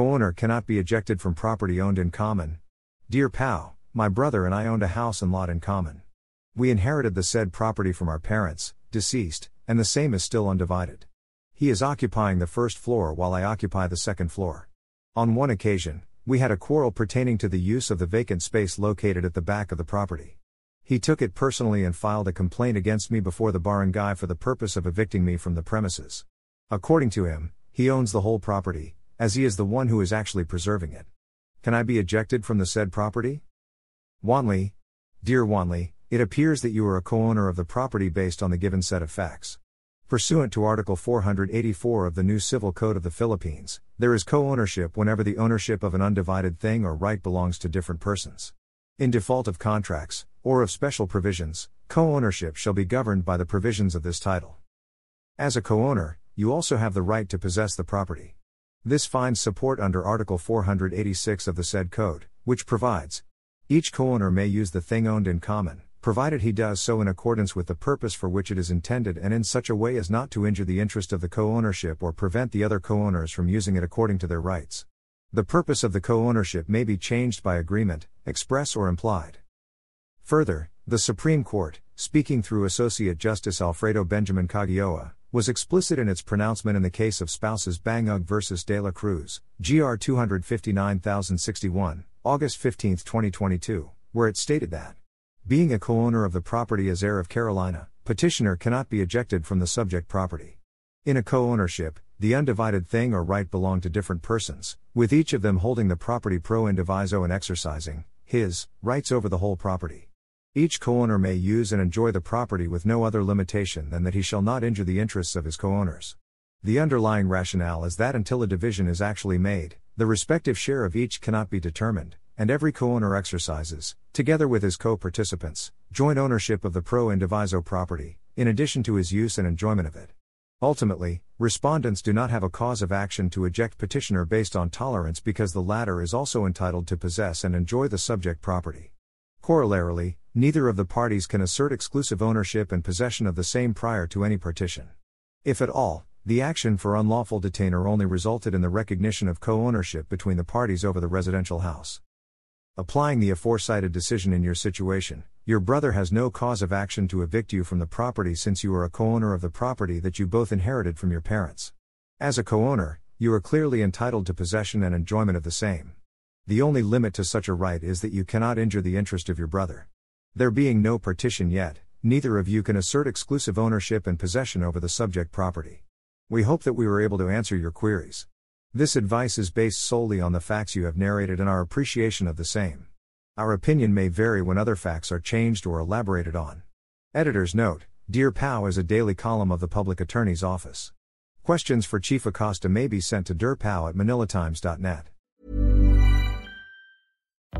Co-owner cannot be ejected from property owned in common. Dear PAO, my brother and I owned a house and lot in common. We inherited the said property from our parents, deceased, and the same is still undivided. He is occupying the first floor while I occupy the second floor. On one occasion, we had a quarrel pertaining to the use of the vacant space located at the back of the property. He took it personally and filed a complaint against me before the barangay for the purpose of evicting me from the premises. According to him, he owns the whole property, as he is the one who is actually preserving it. Can I be ejected from the said property? Wanley. Dear Wanley, it appears that you are a co owner of the property based on the given set of facts. Pursuant to Article 484 of the new Civil Code of the Philippines, there is co ownership whenever the ownership of an undivided thing or right belongs to different persons. In default of contracts, or of special provisions, co ownership shall be governed by the provisions of this title. As a co owner, you also have the right to possess the property. This finds support under Article 486 of the said code, which provides each co owner may use the thing owned in common, provided he does so in accordance with the purpose for which it is intended and in such a way as not to injure the interest of the co ownership or prevent the other co owners from using it according to their rights. The purpose of the co ownership may be changed by agreement, express or implied. Further, the Supreme Court, speaking through Associate Justice Alfredo Benjamin Caguioa, was explicit in its pronouncement in the case of spouses Bangug versus De La Cruz, GR 259061, August 15, 2022, where it stated that being a co-owner of the property as heir of Carolina, petitioner cannot be ejected from the subject property. In a co-ownership, the undivided thing or right belong to different persons, with each of them holding the property pro indiviso and exercising his rights over the whole property. Each co-owner may use and enjoy the property with no other limitation than that he shall not injure the interests of his co-owners. The underlying rationale is that until a division is actually made, the respective share of each cannot be determined, and every co-owner exercises, together with his co-participants, joint ownership of the pro indiviso property, in addition to his use and enjoyment of it. Ultimately, respondents do not have a cause of action to eject petitioner based on tolerance because the latter is also entitled to possess and enjoy the subject property. Corollarily, neither of the parties can assert exclusive ownership and possession of the same prior to any partition. If at all, the action for unlawful detainer only resulted in the recognition of co ownership between the parties over the residential house. Applying the aforecited decision in your situation, your brother has no cause of action to evict you from the property since you are a co owner of the property that you both inherited from your parents. As a co owner, you are clearly entitled to possession and enjoyment of the same. The only limit to such a right is that you cannot injure the interest of your brother. There being no partition yet, neither of you can assert exclusive ownership and possession over the subject property. We hope that we were able to answer your queries. This advice is based solely on the facts you have narrated and our appreciation of the same. Our opinion may vary when other facts are changed or elaborated on. Editor's note Dear PAO is a daily column of the Public Attorney's Office. Questions for Chief Acosta may be sent to dearpao at manilatimes.net.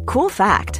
Cool fact